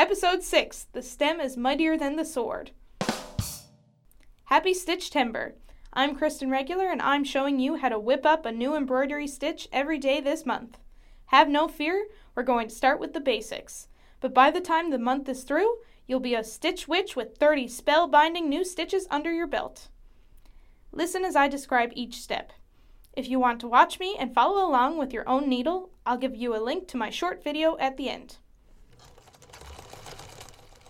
Episode 6 The Stem is Mightier Than the Sword. Happy Stitch Timber! I'm Kristen Regular and I'm showing you how to whip up a new embroidery stitch every day this month. Have no fear, we're going to start with the basics. But by the time the month is through, you'll be a stitch witch with 30 spellbinding new stitches under your belt. Listen as I describe each step. If you want to watch me and follow along with your own needle, I'll give you a link to my short video at the end.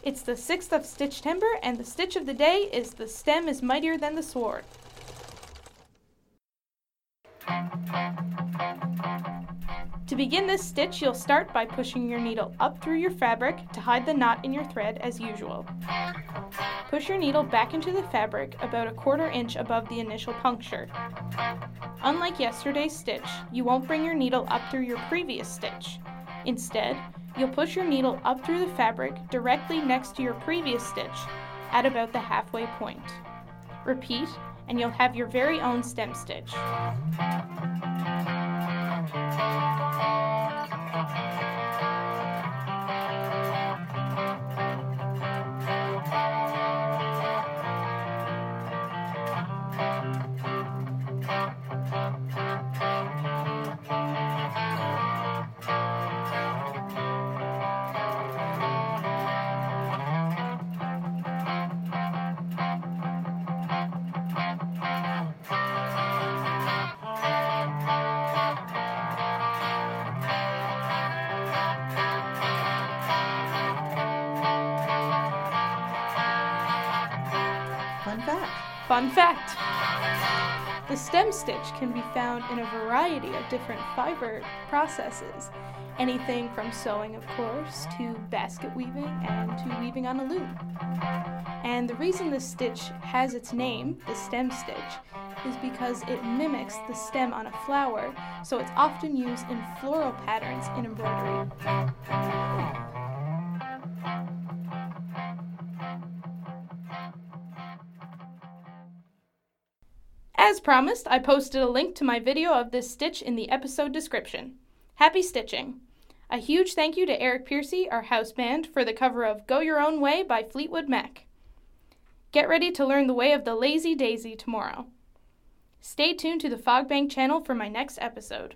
It's the 6th of Stitch Timber, and the stitch of the day is The Stem is Mightier Than the Sword. To begin this stitch, you'll start by pushing your needle up through your fabric to hide the knot in your thread as usual. Push your needle back into the fabric about a quarter inch above the initial puncture. Unlike yesterday's stitch, you won't bring your needle up through your previous stitch. Instead, you'll push your needle up through the fabric directly next to your previous stitch at about the halfway point. Repeat, and you'll have your very own stem stitch. Fun fact. Fun fact! The stem stitch can be found in a variety of different fiber processes. Anything from sewing, of course, to basket weaving and to weaving on a loom. And the reason this stitch has its name, the stem stitch, is because it mimics the stem on a flower, so it's often used in floral patterns in embroidery. As promised, I posted a link to my video of this stitch in the episode description. Happy stitching! A huge thank you to Eric Piercy, our house band, for the cover of Go Your Own Way by Fleetwood Mac. Get ready to learn the way of the lazy daisy tomorrow. Stay tuned to the Fogbank channel for my next episode.